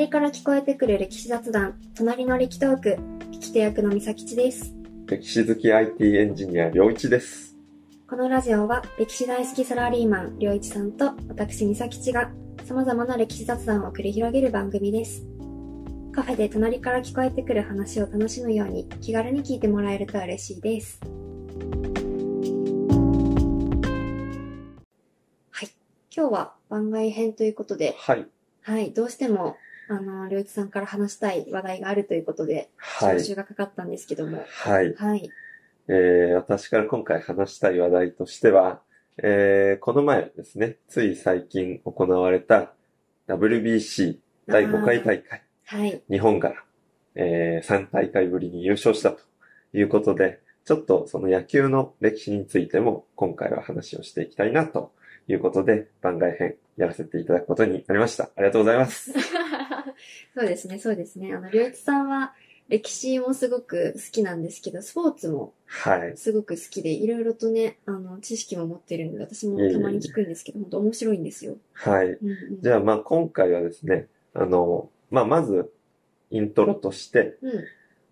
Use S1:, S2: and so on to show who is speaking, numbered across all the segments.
S1: 隣から聞こえてくる歴史雑談、隣の歴トーク、聞き手役の美咲吉です。
S2: 歴史好き IT エンジニア、良一です。
S1: このラジオは歴史大好きサラリーマン、良一さんと私美咲吉が様々な歴史雑談を繰り広げる番組です。カフェで隣から聞こえてくる話を楽しむように気軽に聞いてもらえると嬉しいです。はい。今日は番外編ということで、
S2: はい。
S1: はい、どうしても、あの、りょうちさんから話したい話題があるということで、
S2: はい。
S1: 招集がかかったんですけども、
S2: はい。
S1: はい。
S2: えー、私から今回話したい話題としては、えー、この前ですね、つい最近行われた WBC 第5回大会、
S1: はい。
S2: 日本が、えー、3大会ぶりに優勝したということで、ちょっとその野球の歴史についても今回は話をしていきたいなということで、番外編やらせていただくことになりました。ありがとうございます。
S1: そうですね、そうですね。あの、りょうちさんは歴史もすごく好きなんですけど、スポーツも
S2: はい。
S1: すごく好きで、いろいろとね、あの、知識も持ってるんで、私もたまに聞くんですけど、本当面白いんですよ。
S2: はい。
S1: うんうん、
S2: じゃあ、まあ今回はですね、あの、まあまず、イントロとして、
S1: うん。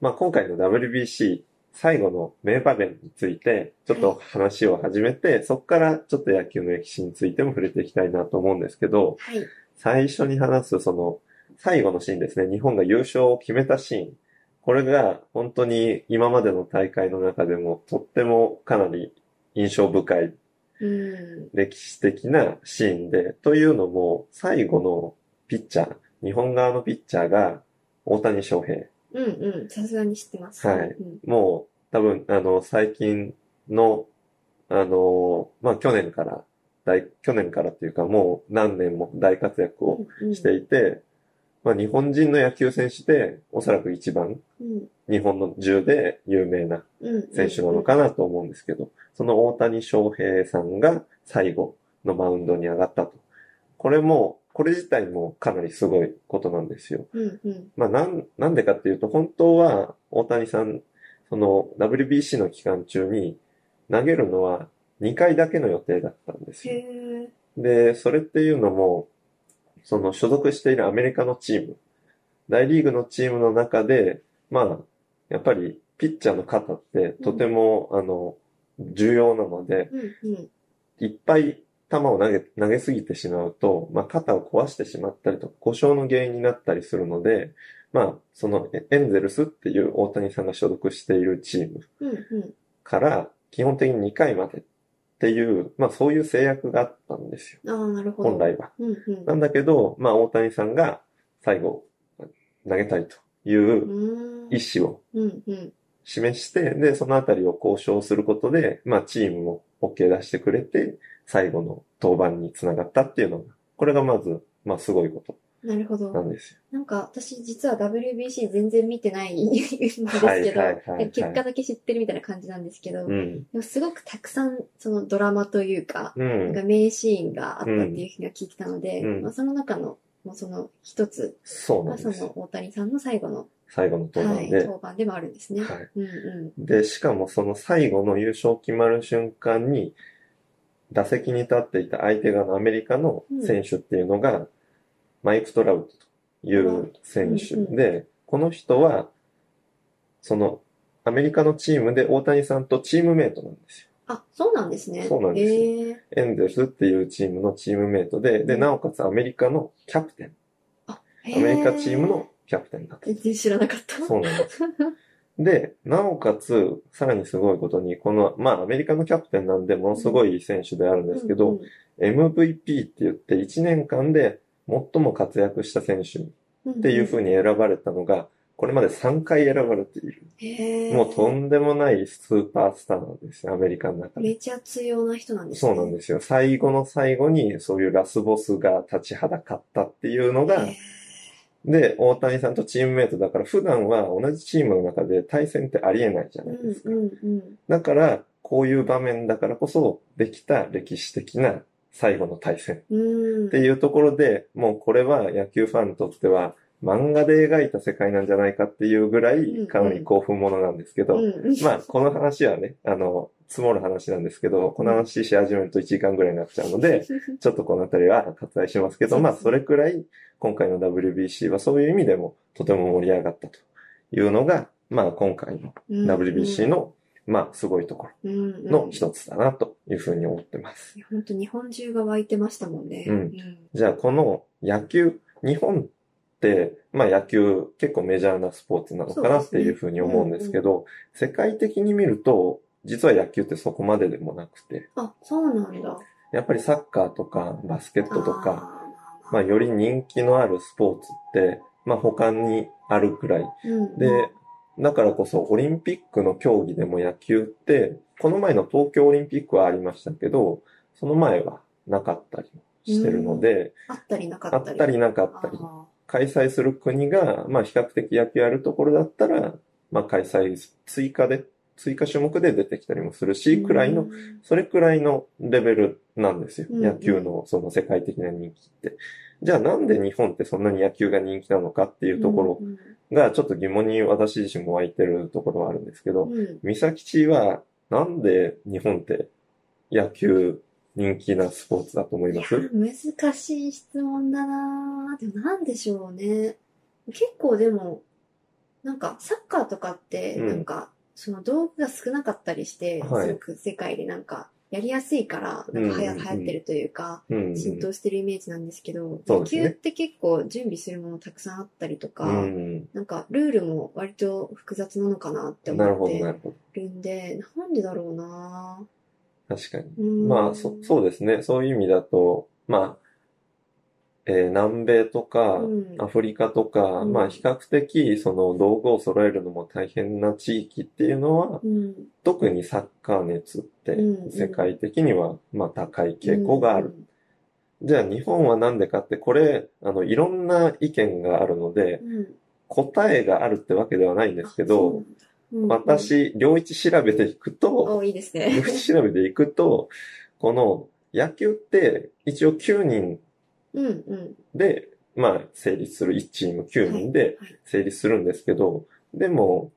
S2: まあ今回の WBC 最後の名場面について、ちょっと話を始めて、そこからちょっと野球の歴史についても触れていきたいなと思うんですけど、
S1: はい。
S2: 最初に話すその、最後のシーンですね、日本が優勝を決めたシーン。これが本当に今までの大会の中でもとってもかなり印象深い
S1: うん。
S2: 歴史的なシーンで、というのも、最後のピッチャー、日本側のピッチャーが大谷翔平。
S1: うんうん。さすがに知ってます。
S2: はい
S1: うん、
S2: もう、多分、あの、最近の、あの、まあ、去年から、大、去年からっていうか、もう何年も大活躍をしていて、まあ、日本人の野球選手で、おそらく一番、
S1: うん。
S2: 日本の中で有名な
S1: うん。
S2: 選手なのかなと思うんですけど、その大谷翔平さんが最後のマウンドに上がったと。これも、これ自体もかなりすごいことなんですよ。
S1: うんうん。
S2: まあ、なん、なんでかっていうと、本当は大谷さん、その WBC の期間中に投げるのは2回だけの予定だったんですよ。で、それっていうのも、その所属しているアメリカのチーム、大リーグのチームの中で、まあ、やっぱりピッチャーの肩ってとても、あの、重要なので、
S1: うんうん。
S2: いっぱい球を投げ、投げすぎてしまうと、まあ、肩を壊してしまったりとか、故障の原因になったりするので、まあ、そのエエンゼルスっていう大谷さんが所属しているチーム
S1: うんうん。
S2: から、基本的に2回までっていう、まあそういう制約があったんですよ。
S1: ああ、なるほど。
S2: 本来は。
S1: うんうん。
S2: なんだけど、まあ大谷さんが最後投げたいという。意思を。示して、で、そのあたりを交渉することで、まあチームも OK 出してくれて、最後の登板につながったっていうのが、これがまず、まあすごいこと
S1: なるほど。
S2: なんですよ。
S1: なんか私実は WBC 全然見てないんですけど、
S2: はいはいはいはい
S1: 結果だけ知ってるみたいな感じなんですけど、で
S2: うん。
S1: もすごくたくさんそのドラマというか、
S2: う
S1: なん
S2: ん。
S1: か名シーンがあったっていうふうには聞いてたので、
S2: うん
S1: まあ、その中のもうその一つ
S2: そうな
S1: がそ
S2: んですよ。
S1: の大谷さんの最後の、
S2: 最後の登
S1: はい、
S2: 板で。
S1: 登板でもあるんですね。
S2: はい。
S1: うんう
S2: で、しかもその最後の優勝決まる瞬間に、打席に立っていた相手側のアメリカの選手っていうのが、マイク・トラウトという選手で、この人は、その、アメリカのチームで大谷さんとチームメイトなんですよ。
S1: ん。あ、そうなんですね。
S2: そうなんですよ
S1: よ。え
S2: エンゼルスっていうチームのチームメイトで、で、
S1: うん
S2: なおかつアメリカのキャプテン。
S1: ー、
S2: アメリカチームのキャプテンだと。
S1: 全然知らなかった。
S2: そうなんです。で、なおかつ、さらにすごいことに、この、まあ、アメリカのキャプテンなんで、ものすごい選手であるんですけど、
S1: うんうん
S2: MVP って言って1年間で最も活躍した選手っていう風に選ばれたのが、これまで3回選ばれている。
S1: へー
S2: もうとんでもないスーパースターなんですよ、アメリカの中で。
S1: めちゃ強要な人なんです
S2: そうなんですよ。最後の最後にそういうラスボスが立ちはだかったっていうのが、
S1: へ
S2: で、大谷さんとチームメイトだから普段は同じチームの中で対戦ってありえないじゃ
S1: ー
S2: ないですか。
S1: うんうんうん。
S2: だから、こういう場面だからこそできた歴史的な最後の対戦。
S1: うん。
S2: っていうところで、もうこれは野球ファンにとっては漫画で描いた世界なんじゃないかっていうぐらい、
S1: ん。
S2: かなり興奮ものなんですけど、
S1: うん。うん
S2: まあ、この話はね、あの、積もる話なんですけど、この話し始めると1時間ぐらいになっちゃうので、ちょっとこのあたりは割愛しますけど、まあ、それくらい、今回の WBC はそういう意味でもとても盛り上がったというのが、まあ、今回の WBC の、まあ、すごいところの一つだなというふうに思ってます。
S1: 本当日本中が湧いてましたもんね。
S2: うんじゃあ、この野球、日本って、まあ野球結構メジャーなスポーツなのかなっていうふうに思うんですけど、世界的に見ると、実は野球ってそこまででもなくて、
S1: あ、そうなんだ。
S2: やっぱりサッカーとかバスケットとか、まあより人気のあるスポーツって、まあ他にあるくらい。
S1: うん、
S2: で、だからこそオリンピックの競技でも野球って、この前の東京オリンピックはありましたけど、その前はなかったりしてるので、
S1: あったりなか
S2: あ
S1: ったり。
S2: ったりなかったり、
S1: あ
S2: 開催する国が、まあ比較的野球やるところだったら、まあ開催、追加で、追加種目で出てきたりもする
S1: ー
S2: し、くらいの
S1: うん
S2: それくらいのレベルなんですよ。
S1: うん。
S2: 野球のその世界的な人気って。じゃあなんで日本ってそんなに野球が人気なのかっていうところ
S1: うん
S2: がちょっと疑問に私自身も湧いてるところはあるんですけど、
S1: うん。
S2: 三崎地はなんで日本って野球人気なスポーツだと思います？
S1: 難しい質問だなでもなんでしょうね。結構でも、なんかサッカーとかって、
S2: うん。
S1: なんか、その道具が少なかったりして、
S2: はい
S1: すごく世界でなんか、やりやすいから、なんか流行ってるというか、
S2: うん。
S1: 浸透してるイメージなんですけど、野球って結構準備するものたくさんあったりとか、
S2: うん。
S1: なんかルールも割と複雑なのかなって思って
S2: なる
S1: んで、なんでだろうな
S2: 確かに。
S1: うん
S2: まあ、そ、そうですね。そういう意味だと、まあ、えー南米とか、
S1: うん
S2: アフリカとか、
S1: うん
S2: まあ、比較的、その道具を揃えるのも大変な地域っていうのは、
S1: うん。
S2: 特にサッカー熱って
S1: うん、
S2: 世界的には、まあ、高い傾向がある。
S1: うん
S2: じゃあ、日本はなんでかって、これ、あの、いろんな意見があるので、
S1: うん。
S2: 答えがあるってわけではないんですけど、私、両一調べていく
S1: うん、
S2: と、
S1: おいいですね。
S2: 両一調べていくと、この野球って一応9人
S1: うんうん。
S2: で、まあ、成立する1チーム9人で
S1: はい
S2: 成立するんですけど、でも、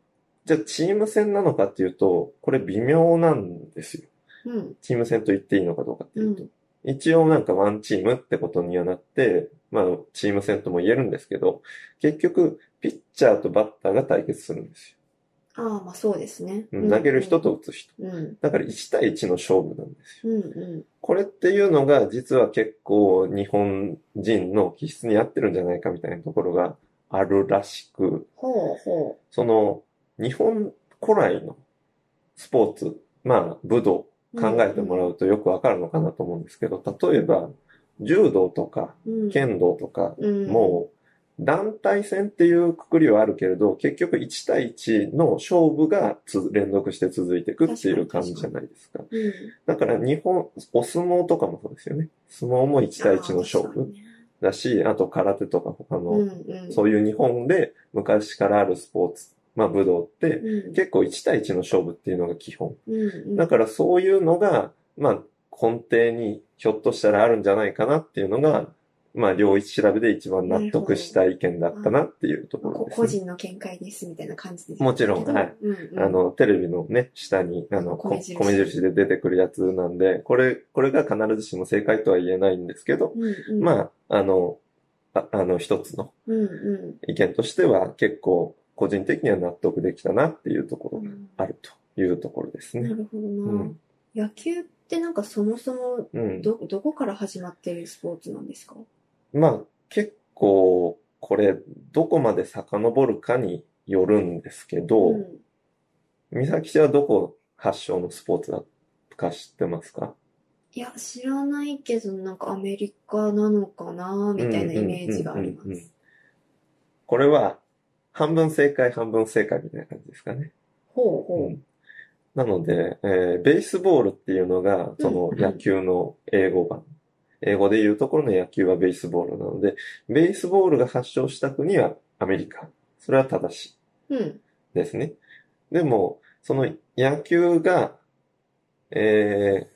S2: じゃあチーム戦なのかっていうと、これ微妙なんですよ。
S1: うん。
S2: チーム戦と言っていいのかどうかっていうと。
S1: うん
S2: 一応なんかワンチームってことにはなって、まあ、チーム戦とも言えるんですけど、結局、ピッチャーとバッターが対決するんです
S1: ああ、まあそうですね。
S2: よ。投げる人と打つ人。
S1: うん。
S2: だから1対1の勝負なんですよ。
S1: うんうん。
S2: これっていうのが実は結構日本人の気質に合ってるんじゃないかみたいなところがあるらしく、
S1: ほうほ
S2: その日本古来のスポーツ、まあ武道
S1: う。
S2: 考えてもらうとよくわかるのかなと思うんですけど、例えば柔道とか
S1: うん、
S2: 剣道とか
S1: うん、
S2: も団体戦っていうくくりはあるけれど、結局1対1の勝負がつ連続して続いていくっていう感じじゃないですか。
S1: うん、
S2: だから日本、お相撲とかもそうですよね。相撲も1対1の勝負だし、あと空手とか他の、
S1: うんうん、
S2: そういう日本で昔からあるスポーツ、まあ武道って
S1: うん、
S2: 結構1対1の勝負っていうのが基本。
S1: うんうん、
S2: だからそういうのが、まあ根底にひょっとしたらあるんじゃないかなっていうのが、まあ両一調べで一番納得した意見だったなっていうところ
S1: こ
S2: です、ね。
S1: 個人の見解ですみたいな感じです
S2: もちろんはい。
S1: うんうん、
S2: あの、テレビのね、下に、あの、こ
S1: 米印
S2: 米印で出てくるやつなんで、これ、これが必ずしも正解とは言えないんですけど、
S1: うんうん、
S2: まあ、あの、ああの、一つの
S1: うんう
S2: 意見としては結構個人的には納得できたなっていうところ
S1: ん、
S2: があるというところですね。
S1: なるほどな、
S2: うん。
S1: 野球ってなんかそもそも
S2: うん。
S1: ど、どこから始まっているスポーツなんですか？
S2: まあ、結構、これ、どこまで遡るかによるんですけど、
S1: ん、
S2: 美咲ちゃんはどこ発祥のスポーツだか知ってますか？
S1: いや、知らないけど、なんかアメリカなのかな、みたいなイメージがあります。
S2: これは、半分正解、半分正解みたいな感じですかね。
S1: ほうほう。
S2: うんなので、えーベースボールっていうのが、その
S1: うん
S2: 野球の英語版。英語で言うところの野球はベースボールなので、ベースボールが発祥した国はアメリカ。それは正しい
S1: うん。
S2: ですね。でも、その野球が、え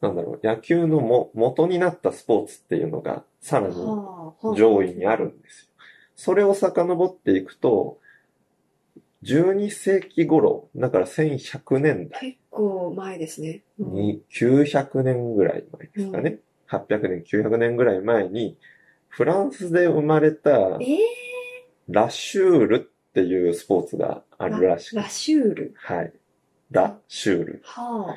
S2: ー、なんだろう、野球のも元になったスポーツっていうのが、さらに。上位にあるんですよ。それを遡っていくと、12世紀頃、だから1100年代
S1: 結構前ですね。うん
S2: に900年ぐらい前ですかね。800年、900年ぐらい前に、フランスで生まれた
S1: えー、
S2: ラシュールっていうスポーツがあるらしく
S1: ラシュール。
S2: はい。ラシュール。
S1: はあはあ。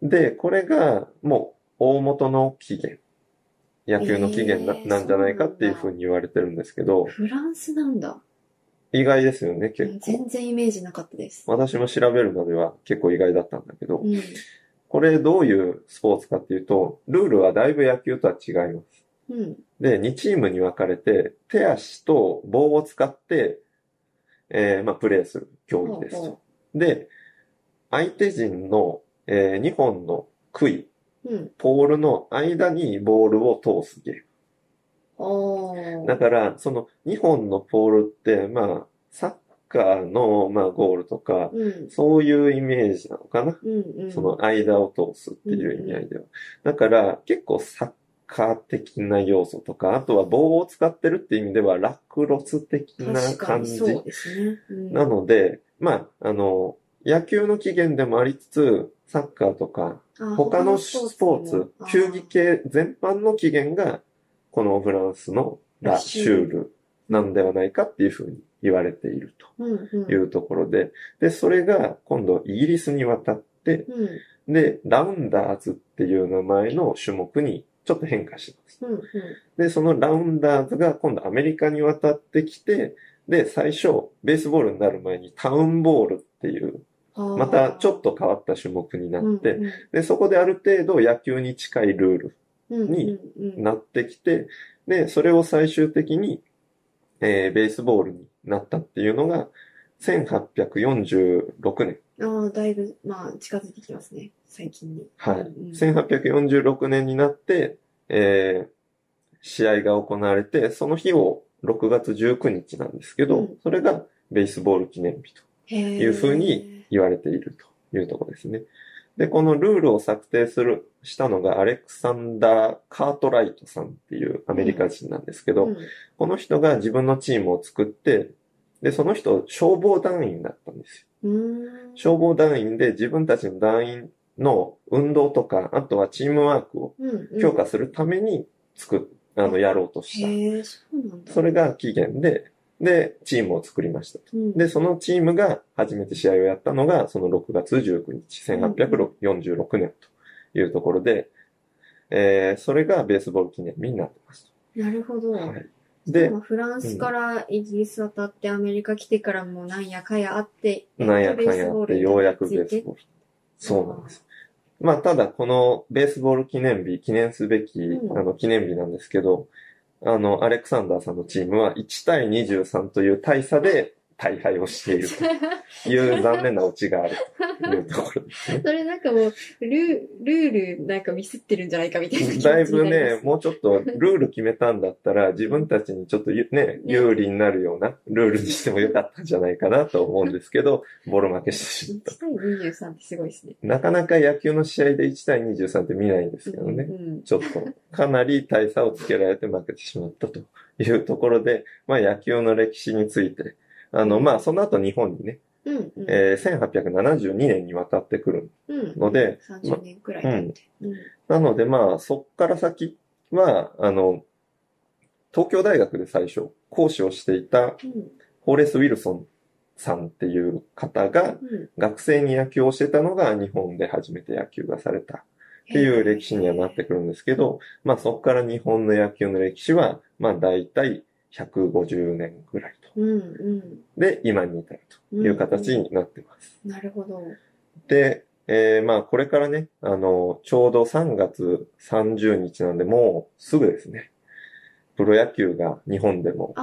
S2: で、これがもう大元の起源。野球の起源な,、
S1: えー
S2: なんじゃないかっていうふうに言われてるんですけど、
S1: フランスなんだ。
S2: 意外ですよね、結構。
S1: 全然イメージなかったです。
S2: 私も調べるまでは結構意外だったんだけど、
S1: うん。
S2: これどういうスポーツかっていうと、ルールはだいぶ野球とは違います。
S1: うん。
S2: で、2チームに分かれて、手足と棒を使って、えーまあ、プレーする競技です
S1: ほうほ
S2: で、相手陣の、え2本の杭、
S1: ううん。
S2: ポールの間にボールを通すゲーム。だから、その2本のポールって、まあ、サッカーの、まあ、ゴールとか、
S1: うん。
S2: そういうイメージなのかな？
S1: うんうん。
S2: その間を通すっていう意味合いでは。だから、結構サッカー的な要素とか、あとは棒を使ってるっていう意味では、ラクロス的な感じ。
S1: にそうですね。うん
S2: なので、まあ、あの、野球の起源でもありつつ、サッカーとか、
S1: あ
S2: 他のスポーツ、
S1: も
S2: 球技系全般の起源が、このフランスのラシュールなんではないかっていうふうに言われているというところで、で、それが今度イギリスに渡って、
S1: うん。
S2: で、ラウンダーズっていう名前の種目にちょっと変化します。
S1: うんうん。
S2: で、そのラウンダーズが今度アメリカに渡ってきて、で、最初、ベースボールになる前にタウンボールっていう、またちょっと変わった種目になって、
S1: うん
S2: で、そこである程度野球に近いルール
S1: うん
S2: に
S1: うんうん。
S2: なってきて、で、それを最終的に、えーベースボールになったっていうのが、1846年。
S1: ああ、だいぶ、まあ、近づいてきますね。最近に。
S2: はい。
S1: うんうん
S2: 1846年になって、えー試合が行われて、その日を6月19日なんですけど、
S1: うん
S2: それがベースボール記念日というふうに言われているというところですね。で、このルールを策定する、したのがアレクサンダー・カートライトさんっていうアメリカ人なんですけど、
S1: うん
S2: この人が自分のチームを作って、で、その人消防団員だったんですよ。消防団員で自分たちの団員の運動とか、あとはチームワークを
S1: うんうん
S2: 強化するために作っ、あの、やろうとした。
S1: へえ、そうなんだ。
S2: それが起源で、で、チームを作りましたと。
S1: うん、
S2: で、そのチームが初めて試合をやったのが、その6月19日、1846年というところで、えー、それがベースボール記念日になってます
S1: なるほど。
S2: と。はい。で
S1: ま、あフランスからイギリス渡ってアメリカ来てからもなんやかやあって、
S2: なんやかんやって、ようやくベースボール。そうなんです。まあ、ただ、このベースボール記念日、記念すべき、
S1: うん
S2: あの、記念日なんですけど、あの、アレクサンダーさんのチームは1対23という大差で大敗をしているという残念なオチがあるというところですね。
S1: それなんかもう、ルー、ルールなんかミスってるんじゃないかみたいな
S2: だいぶね、もうちょっとルール決めたんだったら、自分たちにちょっとゆね、有利になるようなルールにしてもよかったんじゃないかなと思うんですけど、ボロ負けしてしまった。
S1: 1対23ってすごいですね。
S2: なかなか野球の試合で1対23って見ないんですけどね。
S1: うん
S2: ちょっと、かなり大差をつけられて負けてしまったというところで、まあ野球の歴史について、あの、まあその後日本にね、
S1: うん。うん。
S2: えー1872年に渡ってくる。
S1: うん。
S2: ので
S1: 30年くらい経って。うん。
S2: なのでまあそっから先は、あの、東京大学で最初講師をしていた
S1: うん。
S2: ホーレス・ウィルソンさんっていう方が
S1: うん。
S2: 学生に野球をしてたのが日本で初めて野球がされたっていう歴史にはなってくるんですけど、まあそこから日本の野球の歴史は、まあ大体150年ぐらいと。
S1: うん。うん。
S2: で、今に至るという形になってます。
S1: なるほど。
S2: で、えーまあこれからね、あの、ちょうど3月30日なんで、もうすぐですね、プロ野球が日本でも。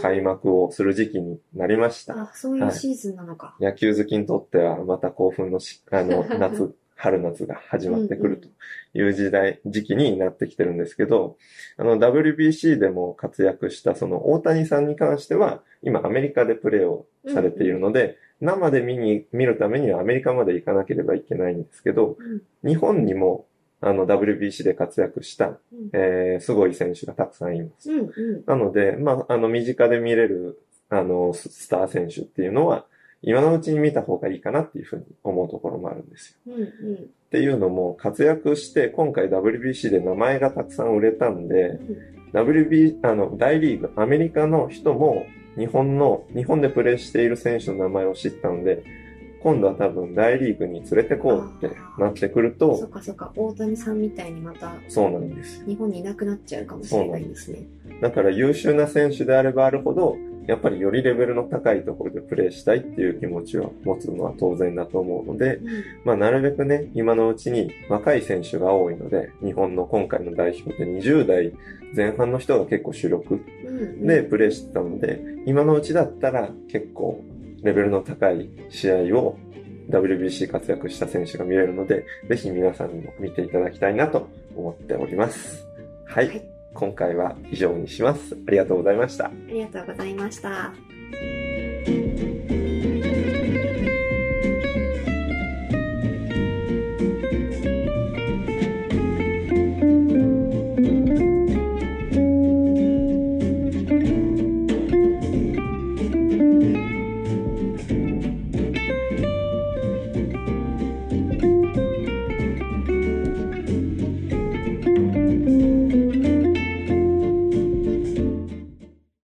S2: 開幕をする時期になりました。
S1: あ、そういうシーズンなのか。
S2: 野球好きにとってはまた興奮のし、あの、夏、春夏が始まってくるという時代、時期になってきてるんですけど、あの、WBC でも活躍したその大谷さんに関しては、今アメリカでプレーをされているので、生で見に、見るためにはアメリカまで行かなければいけないんですけど、
S1: うん。
S2: 日本にもあの、WBC で活躍した、
S1: うん
S2: えー、すごい選手がたくさんいます。なので、まあ、あの、身近で見れる、あの、ススター選手っていうのは、今のうちに見た方がいいかなっていうふうに思うところもあるんですよ。
S1: うんうん。
S2: っていうのも、活躍して、今回 WBC で名前がたくさん売れたんで、WB、あの、大リーグ、アメリカの人も、日本の、日本でプレーしている選手の名前を知ったので、今度は多分大リーグに連れてこうってなってくる
S1: そっ
S2: と、
S1: かそっか、大谷さんみたいにまた
S2: そうなんです。
S1: 日本にいなくなっちゃうかもしれないんですね。
S2: だから優秀な選手であればあるほど、やっぱりよりレベルの高いところでプレーしたいっていう気持ちを持つのは当然だと思うので、まあなるべくね、今のうちに若い選手が多いので、日本の今回の代表って20代前半の人が結構主力でプレーしてたので、今のうちだったら結構レベルの高い試合を WBC 活躍した選手が見れるので、ぜひ皆さんにも見ていただきたいなと思っております。はい。
S1: はい
S2: 今回は以上にします。ありがとうございました。
S1: ありがとうございました。